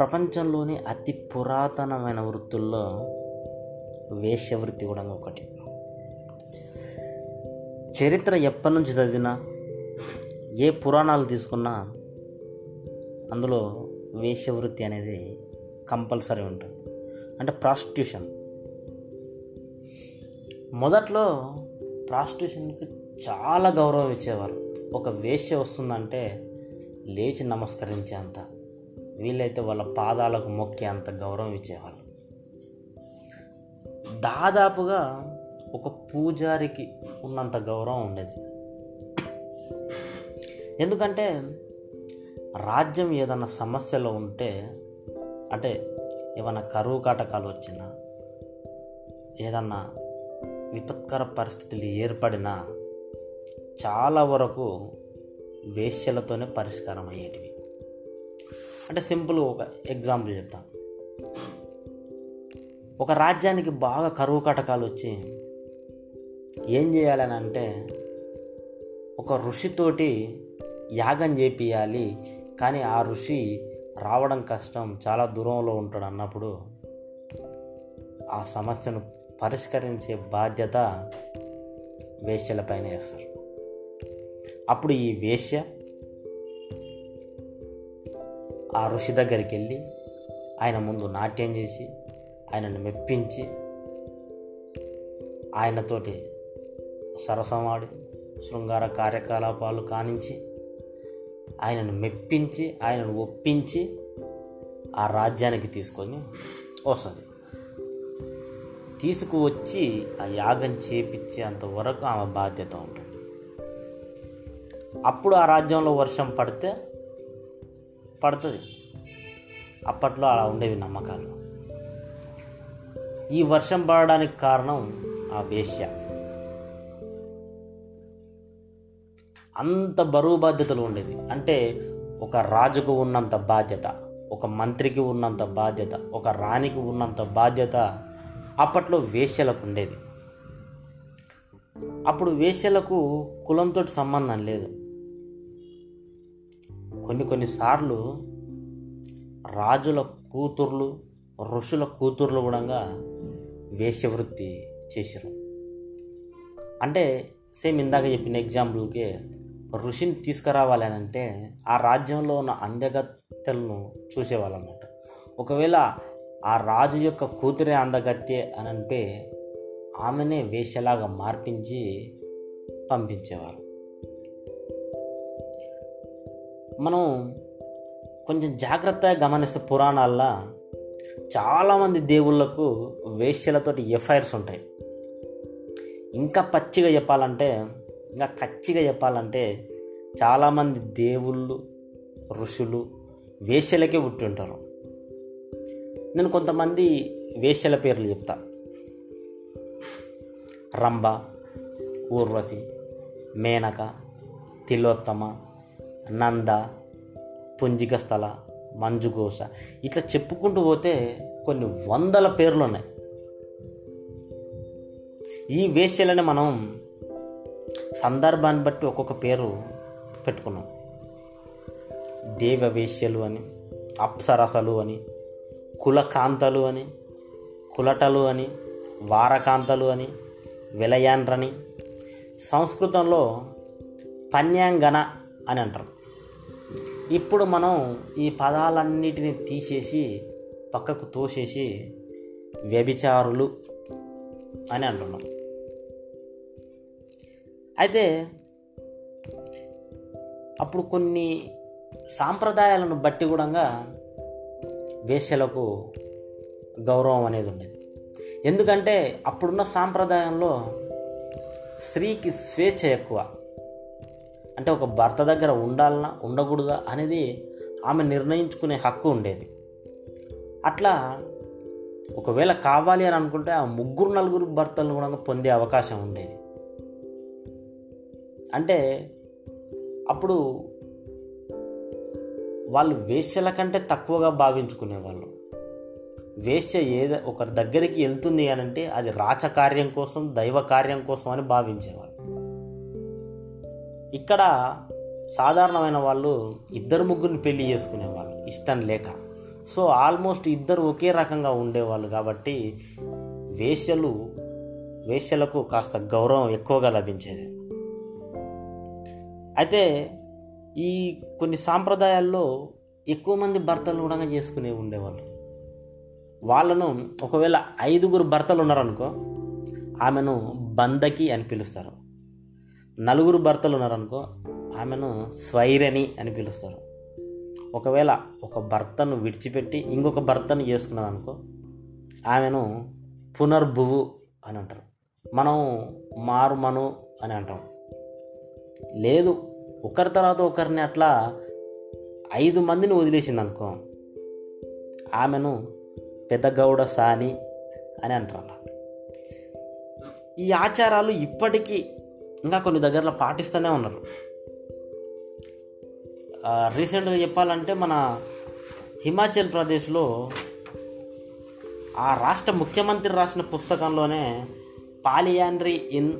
ప్రపంచంలోని అతి పురాతనమైన వృత్తుల్లో వేశ్యవృత్తి కూడా ఒకటి. చరిత్ర ఎప్పటి నుంచి చదివినా ఏ పురాణాలు తీసుకున్నా అందులో వేశ్యవృత్తి అనేది కంపల్సరీ ఉంటుంది. అంటే ప్రాస్టిట్యూషన్. మొదట్లో ప్రాస్టిట్యూషన్కి చాలా గౌరవం ఇచ్చేవారు. ఒక వేశ్య వస్తుందంటే లేచి నమస్కరించే వీళ్ళైతే వీలైతే వాళ్ళ పాదాలకు మొక్కే అంత గౌరవం ఇచ్చేవాళ్ళు. దాదాపుగా ఒక పూజారికి ఉన్నంత గౌరవం ఉండేది. ఎందుకంటే రాజ్యం ఏదైనా సమస్యలో ఉంటే అంటే ఏమైనా కరువు కాటకాలు వచ్చినా ఏదన్నా విపత్కర పరిస్థితులు ఏర్పడినా చాలా వరకు వేశ్యలతోనే పరిష్కారం అయ్యేటివి. అంటే సింపుల్ ఒక ఎగ్జాంపుల్ చెప్తాను ఒక రాజ్యానికి బాగా కరువు కటకాలు వచ్చి ఏం చేయాలని అంటే ఒక ఋషితోటి యాగం చేపియాలి కానీ ఆ ఋషి రావడం కష్టం చాలా దూరంలో ఉంటాడు అన్నప్పుడు ఆ సమస్యను పరిష్కరించే బాధ్యత వేశ్యలపైన వేస్తారు. అప్పుడు ఈ వేశ్య ఆ ఋషి దగ్గరికి వెళ్ళి ఆయన ముందు నాట్యం చేసి ఆయనను మెప్పించి ఆయనతోటి సరసమాడి శృంగార కార్యకలాపాలు కానించి ఆయనను మెప్పించి ఆయనను ఒప్పించి ఆ రాజ్యానికి తీసుకొని వస్తుంది. తీసుకువచ్చి ఆ యాగం చేపించేంత వరకు ఆమె బాధ్యత ఉంటుంది. అప్పుడు ఆ రాజ్యంలో వర్షం పడితే పడుతుంది. అప్పట్లో అలా ఉండేవి నమ్మకాలు. ఈ వర్షం పడడానికి కారణం ఆ వేశ్య. అంత బరువు బాధ్యతలు ఉండేవి. అంటే ఒక రాజుకు ఉన్నంత బాధ్యత ఒక మంత్రికి ఉన్నంత బాధ్యత ఒక రాణికి ఉన్నంత బాధ్యత అప్పట్లో వేశ్యలకు ఉండేది. అప్పుడు వేశ్యలకు కులంతో సంబంధం లేదు. కొన్ని కొన్నిసార్లు రాజుల కూతుర్లు ఋషుల కూతుర్లు కూడా వేశ్యవృత్తి చేశారు అంటే సేమ్ ఇందాక చెప్పిన ఎగ్జాంపుల్కి ఋషిని తీసుకురావాలి అని అంటే ఆ రాజ్యంలో ఉన్న అందగత్తెలను చూసేవాళ్ళు అన్నమాట ఒకవేళ ఆ రాజు యొక్క కూతురే అందగత్తె అని అంటే ఆమెనే వేషలాగా మార్పించి పంపించేవారు. మనం కొంచెం జాగ్రత్తగా గమనిస్తే పురాణాల్లో చాలామంది దేవుళ్ళకు వేశ్యలతోటి ఎఫ్ఐఆర్స్ ఉంటాయి. ఇంకా పచ్చిగా చెప్పాలంటే ఇంకా కచ్చిగా చెప్పాలంటే చాలామంది దేవుళ్ళు ఋషులు వేశ్యలకే పుట్టి ఉంటారు. నేను కొంతమంది వేశ్యల పేర్లు చెప్తా. రంభ ఊర్వశి మేనక తిలోత్తమ నంద పుంజిక స్థల మంజుఘోష. ఇట్లా చెప్పుకుంటూ పోతే కొన్ని వందల పేర్లు ఉన్నాయి ఈ వేశ్యలని మనం సందర్భాన్ని బట్టి ఒక్కొక్క పేరు పెట్టుకున్నాం. దేవ వేశ్యలు అని అప్సరసలు అని కులకాంతలు అని కులటలు అని వారకాంతలు అని విలయాండ్రని సంస్కృతంలో పన్యాంగన అని అంటారు. ఇప్పుడు మనం ఈ పదాలన్నిటిని తీసేసి పక్కకు తోసేసి వ్యభిచారులు అని అంటున్నాం. అయితే అప్పుడు కొన్ని సాంప్రదాయాలను బట్టి కూడా వేశ్యలకు గౌరవం అనేది ఉండేది. ఎందుకంటే అప్పుడున్న సాంప్రదాయంలో స్త్రీకి స్వేచ్ఛ ఎక్కువ. అంటే ఒక భర్త దగ్గర ఉండాలనా ఉండకూడదా అనేది ఆమె నిర్ణయించుకునే హక్కు ఉండేది. అట్లా ఒకవేళ కావాలి అని అనుకుంటే ఆ ముగ్గురు నలుగురు భర్తలను కూడా పొందే అవకాశం ఉండేది. అంటే అప్పుడు వాళ్ళు వేశ్యల కంటే తక్కువగా భావించుకునేవాళ్ళు. వేశ్య ఏదో ఒకరి దగ్గరికి వెళ్తుంది అని అంటే అది రాచకార్యం కోసం దైవ కార్యం కోసం అని భావించేవాళ్ళు. ఇక్కడ సాధారణమైన వాళ్ళు ఇద్దరు ముగ్గురిని పెళ్ళి చేసుకునేవాళ్ళు ఇష్టం లేక. సో ఆల్మోస్ట్ ఇద్దరు ఒకే రకంగా ఉండేవాళ్ళు కాబట్టి వేశ్యలు వేశ్యలకు కాస్త గౌరవం ఎక్కువగా లభించేది. అయితే ఈ కొన్ని సాంప్రదాయాల్లో ఎక్కువ మంది భర్తలు కూడా చేసుకునే ఉండేవాళ్ళు. వాళ్ళను ఒకవేళ ఐదుగురు భర్తలు ఉన్నారనుకో ఆమెను బందకి అని పిలుస్తారు. నలుగురు భర్తలు ఉన్నారనుకో ఆమెను స్వైరణి అని పిలుస్తారు. ఒకవేళ ఒక భర్తను విడిచిపెట్టి ఇంకొక భర్తను చేసుకున్నదనుకో ఆమెను పునర్భువు అని అంటారు. మనం మారుమను అని అంటాం. లేదు ఒకరి తర్వాత ఒకరిని అట్లా ఐదు మందిని వదిలేసింది అనుకో ఆమెను పెద్దగౌడ సాని అని అంటారు ఈ ఆచారాలు ఇప్పటికీ ఇంకా కొన్ని దగ్గరలో పాటిస్తూనే ఉన్నారు. రీసెంట్గా చెప్పాలంటే మన హిమాచల్ ప్రదేశ్లో ఆ రాష్ట్ర ముఖ్యమంత్రి రాసిన పుస్తకంలోనే పాలియాండ్రీ ఇన్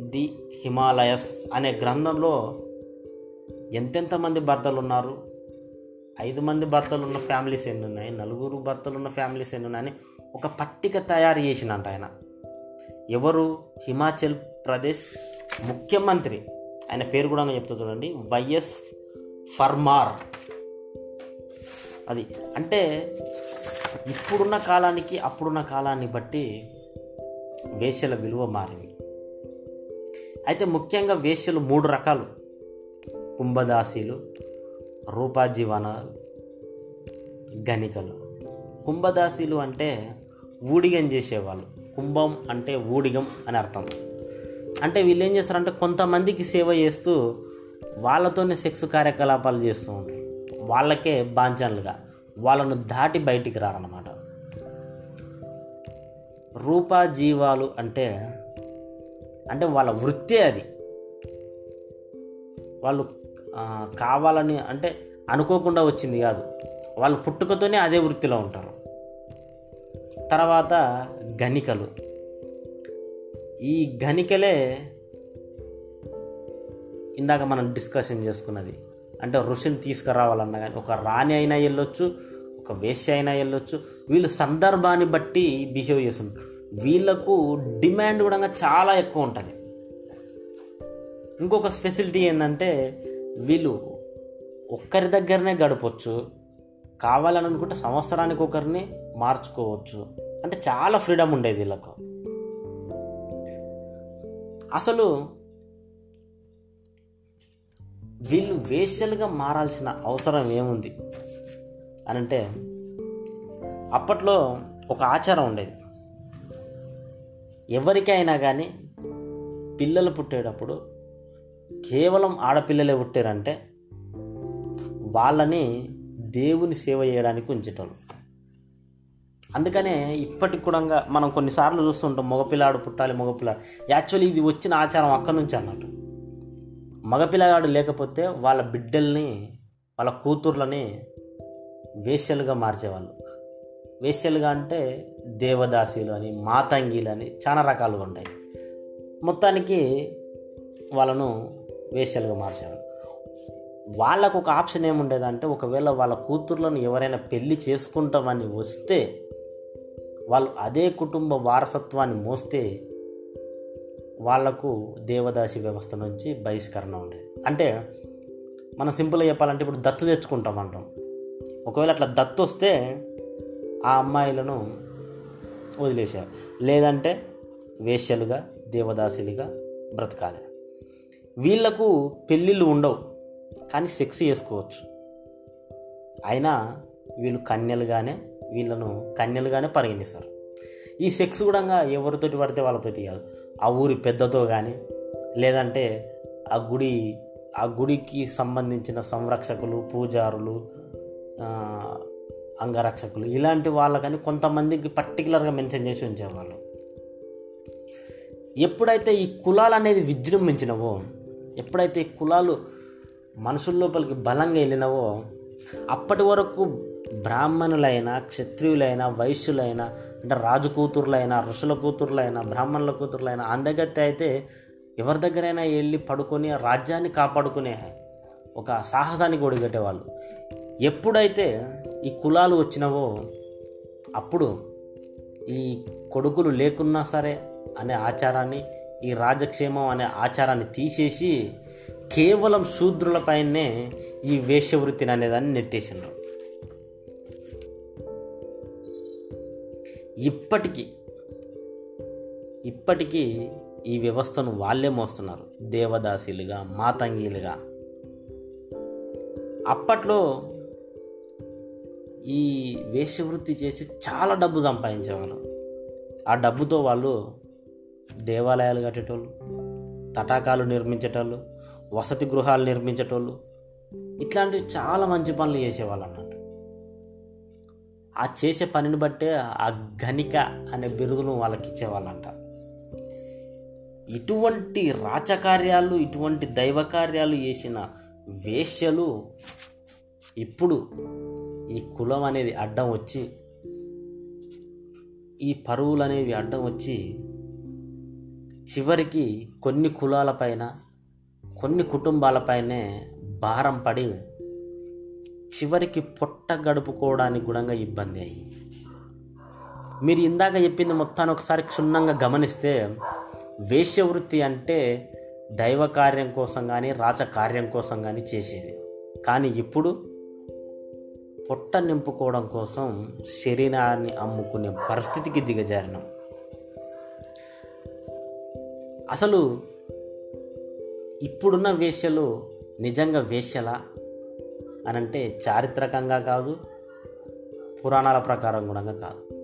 ది హిమాలయస్ అనే గ్రంథంలో ఎంతెంత మంది భర్తలు ఉన్నారు? ఐదు మంది భర్తలు ఉన్న ఫ్యామిలీస్ ఎన్ని ఉన్నాయి? నలుగురు భర్తలు ఉన్న ఫ్యామిలీస్ ఎన్ని ఉన్నాయని ఒక పట్టిక తయారు చేసినంట ఆయన. ఎవరు? హిమాచల్ ప్రదేశ్ ముఖ్యమంత్రి. ఆయన పేరు కూడా చెప్తా చూడండి. వైఎస్ ఫర్మార్. అది అంటే ఇప్పుడున్న కాలానికి అప్పుడున్న కాలాన్ని బట్టి వేశ్యల విలువ మారింది. అయితే ముఖ్యంగా వేశ్యలు మూడు రకాలు. కుంభదాసీలు రూపాజీవన గణికలు. కుంభదాసీలు అంటే ఊడిగం చేసేవాళ్ళు. కుంభం అంటే ఊడిగం అని అర్థం. అంటే వీళ్ళు ఏం చేస్తారంటే కొంతమందికి సేవ చేస్తూ వాళ్ళతోనే సెక్స్ కార్యకలాపాలు చేస్తూ ఉంటారు. వాళ్ళకే బాంఛన్లుగా వాళ్ళను దాటి బయటికి రారన్నమాట. రూపాజీవాలు అంటే అంటే వాళ్ళ వృత్తే అది. వాళ్ళు కావాలని అంటే అనుకోకుండా వచ్చింది కాదు. వాళ్ళు పుట్టుకతోనే అదే వృత్తిలో ఉంటారు. తర్వాత గనికలు. ఈ గణికలే ఇందాక మనం డిస్కషన్ చేసుకున్నది. అంటే ఋషిని తీసుకురావాలన్నా కానీ ఒక రాణి అయినా వెళ్ళొచ్చు ఒక వేశ్య అయినా వెళ్ళొచ్చు వీళ్ళు సందర్భాన్ని బట్టి బిహేవ్ చేస్తుంటారు. వీళ్ళకు డిమాండ్ కూడా చాలా ఎక్కువ ఉంటుంది. ఇంకొక ఫెసిలిటీ ఏంటంటే వీళ్ళు ఒక్కరి దగ్గరనే గడపచ్చు కావాలని అనుకుంటే సంవత్సరానికి ఒకరిని మార్చుకోవచ్చు. అంటే చాలా ఫ్రీడమ్ ఉండేది వీళ్ళకు. అసలు వీళ్ళు వేశ్యలుగా మారాల్సిన అవసరం ఏముంది? అని అంటే అప్పట్లో ఒక ఆచారం ఉండేది. ఎవరికైనా కానీ పిల్లలు పుట్టేటప్పుడు కేవలం ఆడపిల్లలే పుట్టారంటే వాళ్ళని దేవుని సేవ చేయడానికి ఉంచేటోళ్ళు. అందుకనే ఇప్పటికి కూడా మనం కొన్నిసార్లు చూస్తుంటాం మగపిల్లాడు పుట్టాలి మగపిల్లాడు. యాక్చువల్లీ ఇది వచ్చిన ఆచారం అక్కడి నుంచి అన్నట్టు. మగపిల్లగాడు లేకపోతే వాళ్ళ బిడ్డల్ని వాళ్ళ కూతుర్లని వేశ్యలుగా మార్చేవాళ్ళు. వేశ్యలుగా అంటే దేవదాసీలు అని మాతంగిలు అని చాలా రకాలుగా ఉంటాయి. మొత్తానికి వాళ్ళను వేశ్యలుగా మార్చేవాళ్ళు వాళ్ళకు ఒక ఆప్షన్ ఏముండేదంటే ఒకవేళ వాళ్ళ కూతుర్లను ఎవరైనా పెళ్ళి చేసుకుంటామని వస్తే వాళ్ళు అదే కుటుంబ వారసత్వాన్ని మోస్తే వాళ్ళకు దేవదాసి వ్యవస్థ నుంచి బహిష్కరణ ఉండేది. అంటే మనం సింపుల్గా చెప్పాలంటే ఇప్పుడు దత్తు తెచ్చుకుంటాం అంటాం. ఒకవేళ అట్లా దత్తు వస్తే ఆ అమ్మాయిలను వదిలేసారు లేదంటే వేశ్యలుగా దేవదాసులుగా బ్రతకాలి. వీళ్ళకు పెళ్ళిళ్ళు ఉండవు కానీ సెక్స్ చేసుకోవచ్చు. అయినా వీళ్ళు కన్యలుగానే వీళ్ళను కన్యలుగానే పరిగణిస్తారు. ఈ సెక్స్ కూడా ఎవరితోటి పడితే వాళ్ళతోటి కాదు. ఆ ఊరి పెద్దతో కానీ లేదంటే ఆ గుడి ఆ గుడికి సంబంధించిన సంరక్షకులు పూజారులు అంగరక్షకులు ఇలాంటి వాళ్ళకని కొంతమందికి పర్టికులర్గా మెన్షన్ చేసి ఉంచేవాళ్ళు. ఎప్పుడైతే ఈ కులాలు అనేది విజృంభించినవో ఎప్పుడైతే ఈ కులాలు మనుషుల లోపలికి బలంగా వెళ్ళినవో అప్పటి వరకు బ్రాహ్మణులైన క్షత్రియులైన వైశ్యులైన అంటే రాజు కూతుర్లైన ఋషుల కూతుర్లైన బ్రాహ్మణుల కూతుర్లైన అందగత్తె అయితే ఎవరి దగ్గరైనా వెళ్ళి పడుకొని రాజ్యాన్ని కాపాడుకునే ఒక సాహసానికి ఒడిగట్టేవాళ్ళు ఎప్పుడైతే ఈ కులాలు వచ్చినవో అప్పుడు ఈ కొడుకులు లేకున్నా సరే అనే ఆచారాన్ని ఈ రాజక్షేమం అనే ఆచారాన్ని తీసేసి కేవలం శూద్రులపైనే ఈ వేషవృత్తిని అనేదాన్ని నెట్టేసిండ్రు. ఇప్పటికీ ఇప్పటికీ ఈ వ్యవస్థను వాళ్ళే మోస్తున్నారు. దేవదాసీలుగా మాతంగీలుగా. అప్పట్లో ఈ వేషవృత్తి చేసి చాలా డబ్బు సంపాదించేవాళ్ళు. ఆ డబ్బుతో వాళ్ళు దేవాలయాలు కట్టేటోళ్ళు తటాకాలు నిర్మించేటోళ్ళు వసతి గృహాలు నిర్మించేటోళ్ళు ఇట్లాంటివి చాలా మంచి పనులు చేసేవాళ్ళు అన్నట్టు ఆ చేసే పనిని బట్టే ఆ గనిక అనే బిరుదును వాళ్ళకి ఇచ్చేవాళ్ళంట ఇటువంటి రాచకార్యాలు ఇటువంటి దైవ కార్యాలు చేసిన వేష్యలు ఇప్పుడు ఈ కులం అనేది అడ్డం వచ్చి ఈ పరువులు అనేవి అడ్డం వచ్చి చివరికి కొన్ని కులాలపైన కొన్ని కుటుంబాలపైనే భారం పడి చివరికి పొట్ట గడుపుకోవడానికి కూడా ఇబ్బంది అయ్యి. మీరు ఇందాక చెప్పింది మొత్తాన్ని ఒకసారి క్షుణ్ణంగా గమనిస్తే వేశ్యవృత్తి అంటే దైవ కార్యం కోసం కానీ రాజకార్యం కోసం కానీ చేసేది. కానీ ఇప్పుడు పొట్ట నింపుకోవడం కోసం శరీరాన్ని అమ్ముకునే పరిస్థితికి దిగజారినాం. అసలు ఇప్పుడున్న వేశ్యలు నిజంగా వేశ్యలా? అని అంటే చారిత్రకంగా కాదు పురాణాల ప్రకారం కూడా కాదు.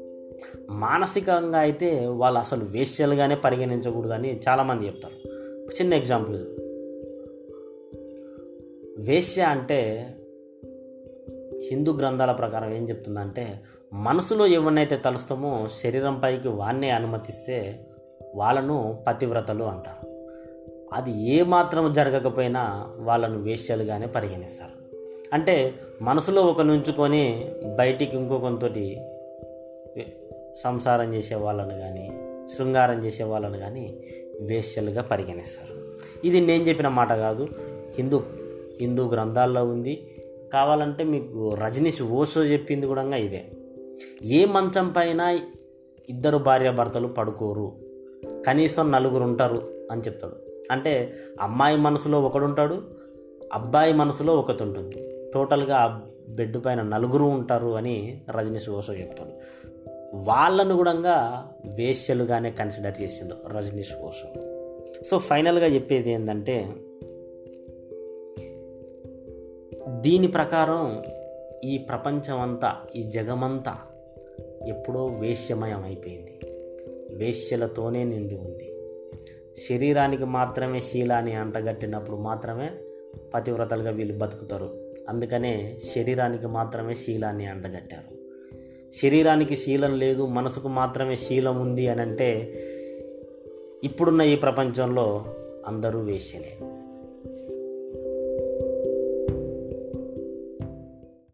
మానసికంగా అయితే వాళ్ళు అసలు వేష్యలుగానే పరిగణించకూడదని చాలామంది చెప్తారు. చిన్న ఎగ్జాంపుల్. వేష్య వేశ్య అంటే హిందూ గ్రంథాల ప్రకారం ఏం చెప్తుందంటే మనసులో ఎవరినైతే తలుస్తామో శరీరం పైకి వాన్నే అనుమతిస్తే వాళ్ళను పతివ్రతలు అంటారు. అది ఏమాత్రం జరగకపోయినా వాళ్ళను వేష్యలుగానే పరిగణిస్తారు. అంటే మనసులో ఒక నుంచుకొని బయటికి ఇంకొకరితోటి సంసారం చేసే వాళ్ళని కానీ శృంగారం చేసే వాళ్ళని కానీ వేష్యలుగా పరిగణిస్తారు. ఇది నేను చెప్పిన మాట కాదు. హిందూ హిందూ గ్రంథాల్లో ఉంది. కావాలంటే మీకు రజనీష్ ఓషో చెప్పింది కూడా ఇదే. ఏ మంచం పైన ఇద్దరు భార్యాభర్తలు పడుకోరు కనీసం నలుగురు ఉంటారు అని చెప్తాడు. అంటే అమ్మాయి మనసులో ఒకడుంటాడు అబ్బాయి మనసులో ఒకటి ఉంటుంది. టోటల్గా ఆ బెడ్ పైన నలుగురు ఉంటారు అని రజనీష్ ఓషో చెప్తాడు. వాళ్ళను కూడా వేశ్యలుగానే కన్సిడర్ చేసిండు రజనీష్ ఓషో సో ఫైనల్గా చెప్పేది ఏంటంటే దీని ప్రకారం ఈ ప్రపంచం అంతా ఈ జగమంతా ఎప్పుడో వేశ్యమయం అయిపోయింది. వేశ్యలతోనే నిండి ఉంది. శరీరానికి మాత్రమే శీలాన్ని అంటగట్టినప్పుడు మాత్రమే పతివ్రతలుగా వీళ్ళు బతుకుతారు. అందుకనే శరీరానికి మాత్రమే శీలాన్ని అంటగట్టారు. శరీరానికి శీలం లేదు మనసుకు మాత్రమే శీలం ఉంది అని అంటే ఇప్పుడున్న ఈ ప్రపంచంలో అందరూ వేశ్యలే